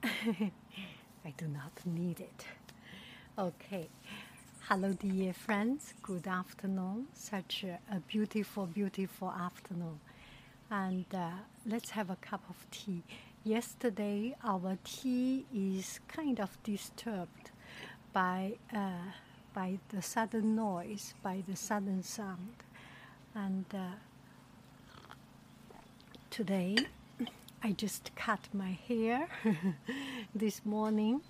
I do not need it. Okay. Hello, dear friends. Good afternoon. Such a, beautiful, beautiful afternoon. And uh, let's have a cup of tea. Yesterday, our tea is kind of disturbed by, uh, by the sudden noise, by the sudden sound. And uh, today, I just cut my hair this morning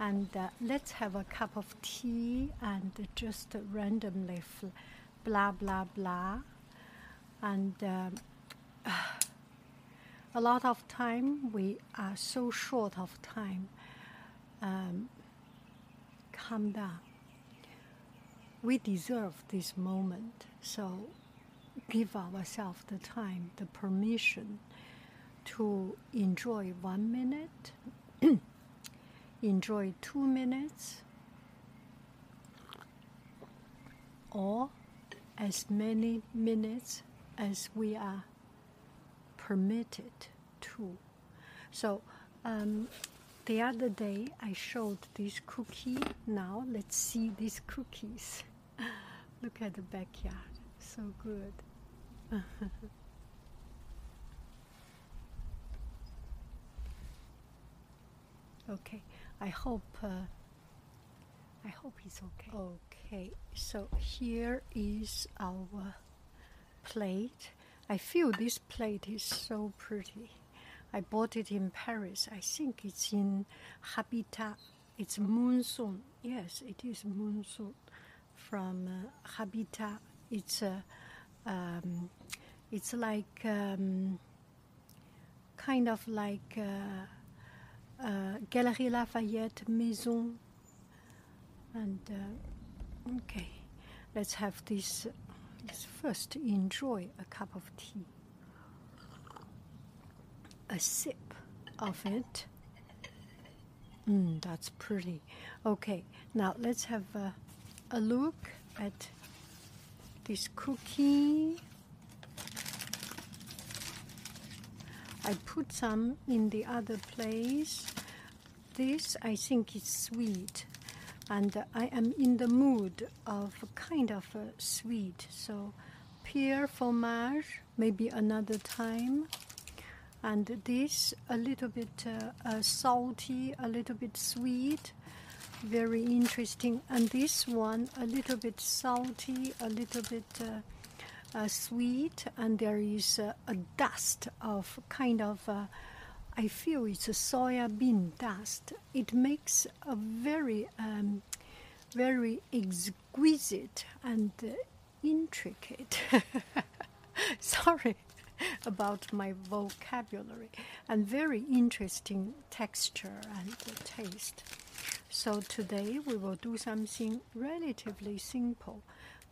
and uh, let's have a cup of tea and just randomly blah blah blah. And um, a lot of time we are so short of time. Um, calm down. We deserve this moment so give ourselves the time the permission to enjoy one minute, enjoy two minutes, or as many minutes as we are permitted to. So, um, the other day I showed this cookie. Now let's see these cookies. Look at the backyard. So good. Okay, I hope uh, I hope it's okay. Okay, so here is our plate. I feel this plate is so pretty. I bought it in Paris. I think it's in Habitat. It's Monsoon. Yes, it is Monsoon from uh, Habitat. It's a uh, um, it's like um, kind of like. Uh, uh, Galeries Lafayette Maison. And uh, okay, let's have this. Let's first enjoy a cup of tea, a sip of it. Mm, that's pretty. Okay, now let's have a, a look at this cookie. I put some in the other place. This I think is sweet, and I am in the mood of kind of sweet. So, pear fromage, maybe another time. And this a little bit uh, uh, salty, a little bit sweet, very interesting. And this one a little bit salty, a little bit. Uh, sweet, and there is uh, a dust of kind of, uh, I feel it's a soya bean dust. It makes a very, um, very exquisite and uh, intricate. Sorry about my vocabulary and very interesting texture and taste. So today we will do something relatively simple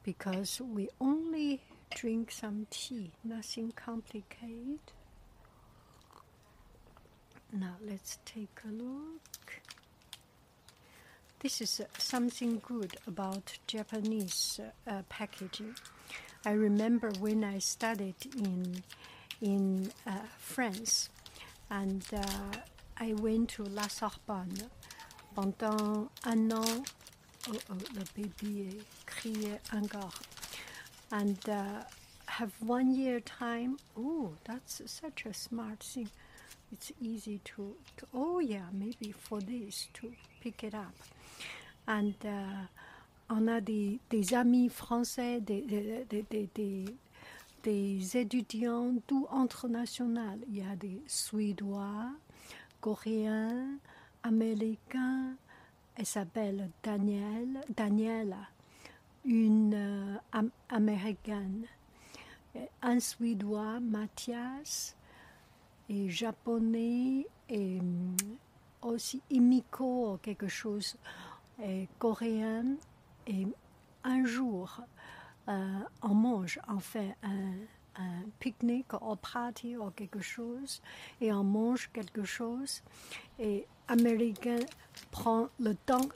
because we only drink some tea, nothing complicated. Now let's take a look. This is uh, something good about Japanese uh, packaging. I remember when I studied in in uh, France, and uh, I went to La Sorbonne pendant un an. Oh, oh, le bébé criait encore and uh, have one year time. Oh, that's such a smart thing. It's easy to, to oh yeah, maybe for this to pick it up. And uh, on a des, des amis français, des, des, des, des, des étudiants tout international. Il y a des Suédois, Coréens, Américains. Elle s'appelle Danielle, Daniela une euh, am américaine, un Suédois, Mathias, et japonais et hum, aussi imiko quelque chose et coréen. Et un jour euh, on mange on fait un, un pique-nique ou party ou quelque chose et on mange quelque chose. Et américain prend le temps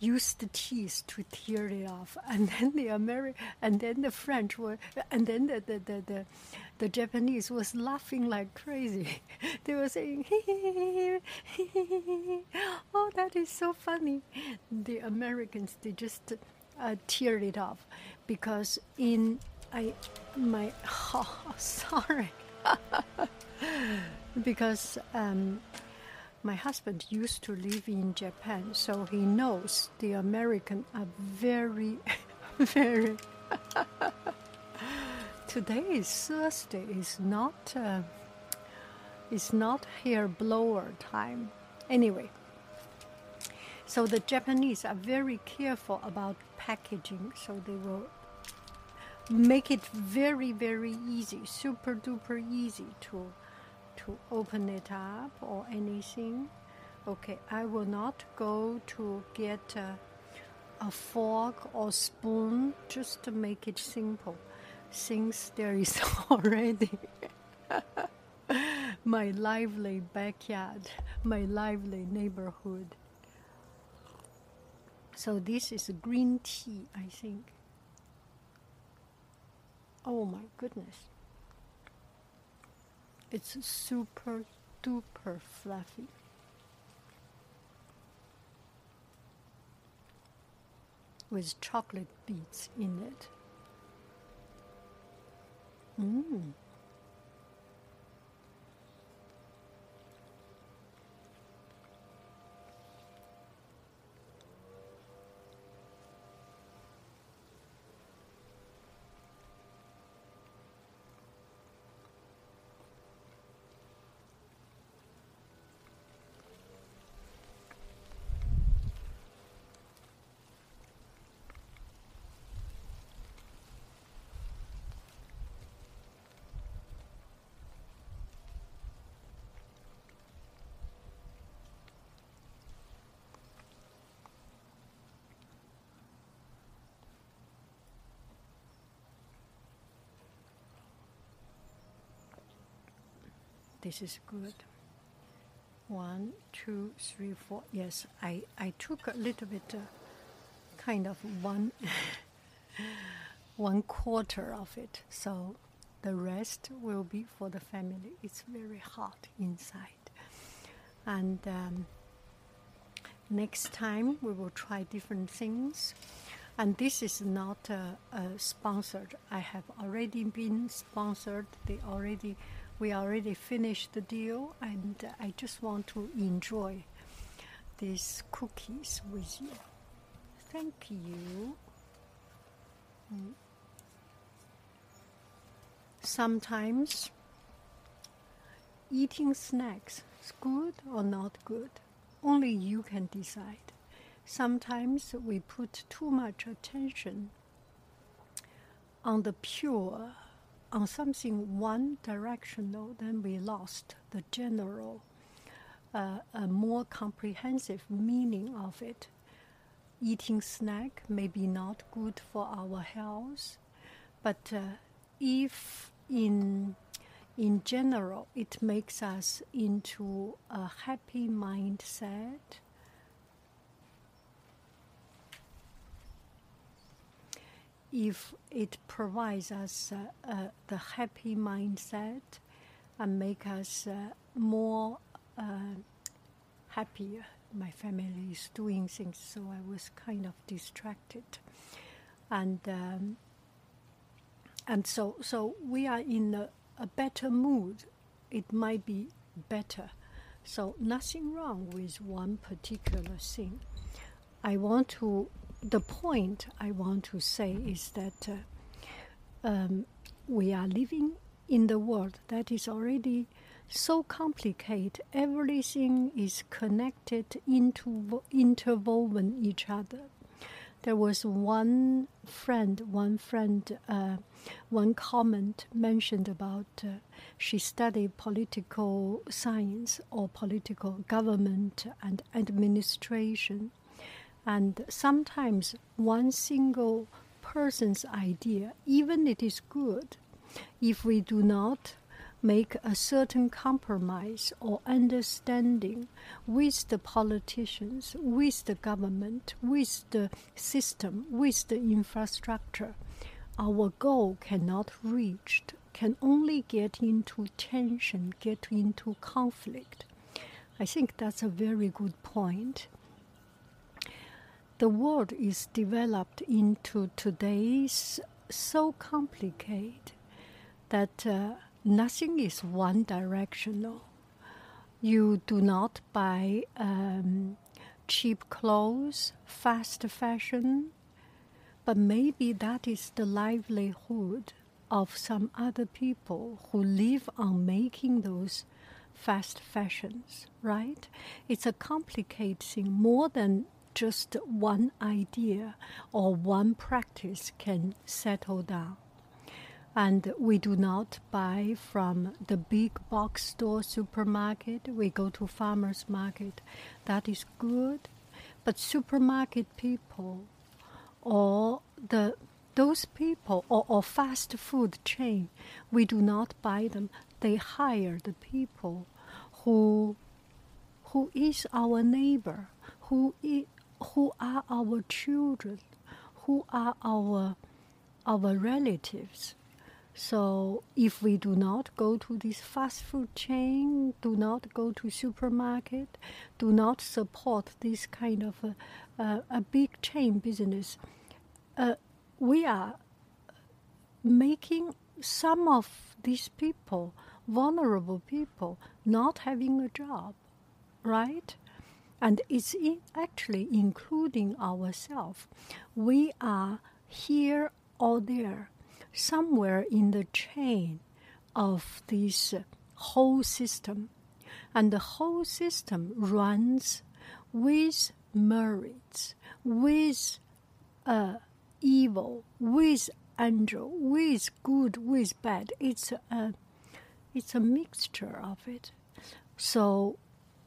use the teeth to tear it off, and then the Ameri- and then the French were, and then the the, the, the, the Japanese was laughing like crazy. they were saying, "Oh, that is so funny." The Americans they just uh, teared it off because in I my oh sorry because. Um, my husband used to live in Japan, so he knows the American are very, very. Today is Thursday. It's not. Uh, it's not hair blower time. Anyway, so the Japanese are very careful about packaging, so they will make it very, very easy, super duper easy to to open it up or anything. Okay, I will not go to get a, a fork or spoon just to make it simple, since there is already my lively backyard, my lively neighborhood. So this is green tea, I think. Oh my goodness. It's super duper fluffy. With chocolate bits in it. Mmm. This is good. One, two, three, four. Yes, I, I took a little bit, uh, kind of one, one quarter of it. So the rest will be for the family. It's very hot inside. And um, next time we will try different things. And this is not uh, uh, sponsored. I have already been sponsored. They already, we already finished the deal, and I just want to enjoy these cookies with you. Thank you. Sometimes eating snacks is good or not good. Only you can decide. Sometimes we put too much attention on the pure, on something one directional, then we lost the general, uh, a more comprehensive meaning of it. Eating snack may be not good for our health, but uh, if in in general it makes us into a happy mindset if it provides us uh, uh, the happy mindset and make us uh, more happier. My family is doing things so i was kind of distracted. And um, and so so we are in a, a better mood. It might be better. So nothing wrong with one particular thing. I want to the point I want to say is that uh, um, we are living in the world that is already so complicated. Everything is connected into interwoven each other. there was one friend, one friend, uh, one comment mentioned about uh, she studied political science or political government and administration. And sometimes one single person's idea, even it is good, if we do not make a certain compromise or understanding with the politicians, with the government, with the system, with the infrastructure, our goal cannot reach, can only get into tension, get into conflict. I think that's a very good point. The world is developed into today's so complicated that uh, nothing is one directional. You do not buy um, cheap clothes, fast fashion, but maybe that is the livelihood of some other people who live on making those fast fashions, right? It's a complicated thing more than just one idea or one practice can settle down. And we do not buy from the big box store supermarket. We go to farmers market. That is good. But supermarket people or the those people or, or fast food chain we do not buy them. They hire the people who who is our neighbor who is, who are our children who are our our relatives so if we do not go to this fast food chain, do not go to supermarket, do not support this kind of a, a, a big chain business, uh, we are making some of these people, vulnerable people, not having a job, right? And it's actually including ourselves. We are here or there somewhere in the chain of this whole system. And the whole system runs with merits, with uh, evil, with angel, with good, with bad. It's a, it's a mixture of it. So,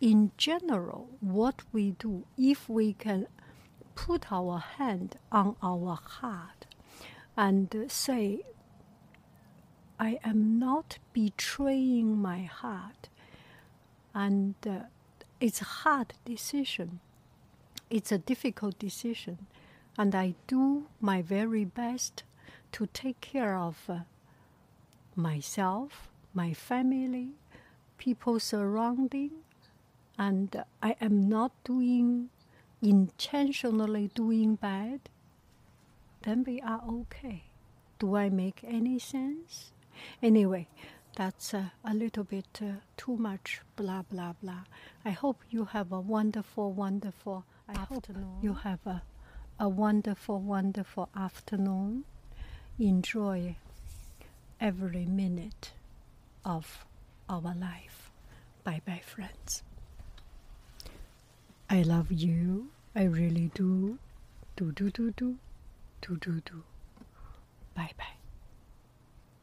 in general, what we do, if we can put our hand on our heart and say, I am not betraying my heart. And uh, it's a hard decision. It's a difficult decision. And I do my very best to take care of uh, myself, my family, people surrounding. And I am not doing, intentionally doing bad then we are okay. Do I make any sense? Anyway, that's uh, a little bit uh, too much blah blah blah. I hope you have a wonderful, wonderful I afternoon. Hope you have a, a wonderful, wonderful afternoon. Enjoy every minute of our life. Bye bye, friends. I love you. I really do. Do do do do. Do do do. Bye bye.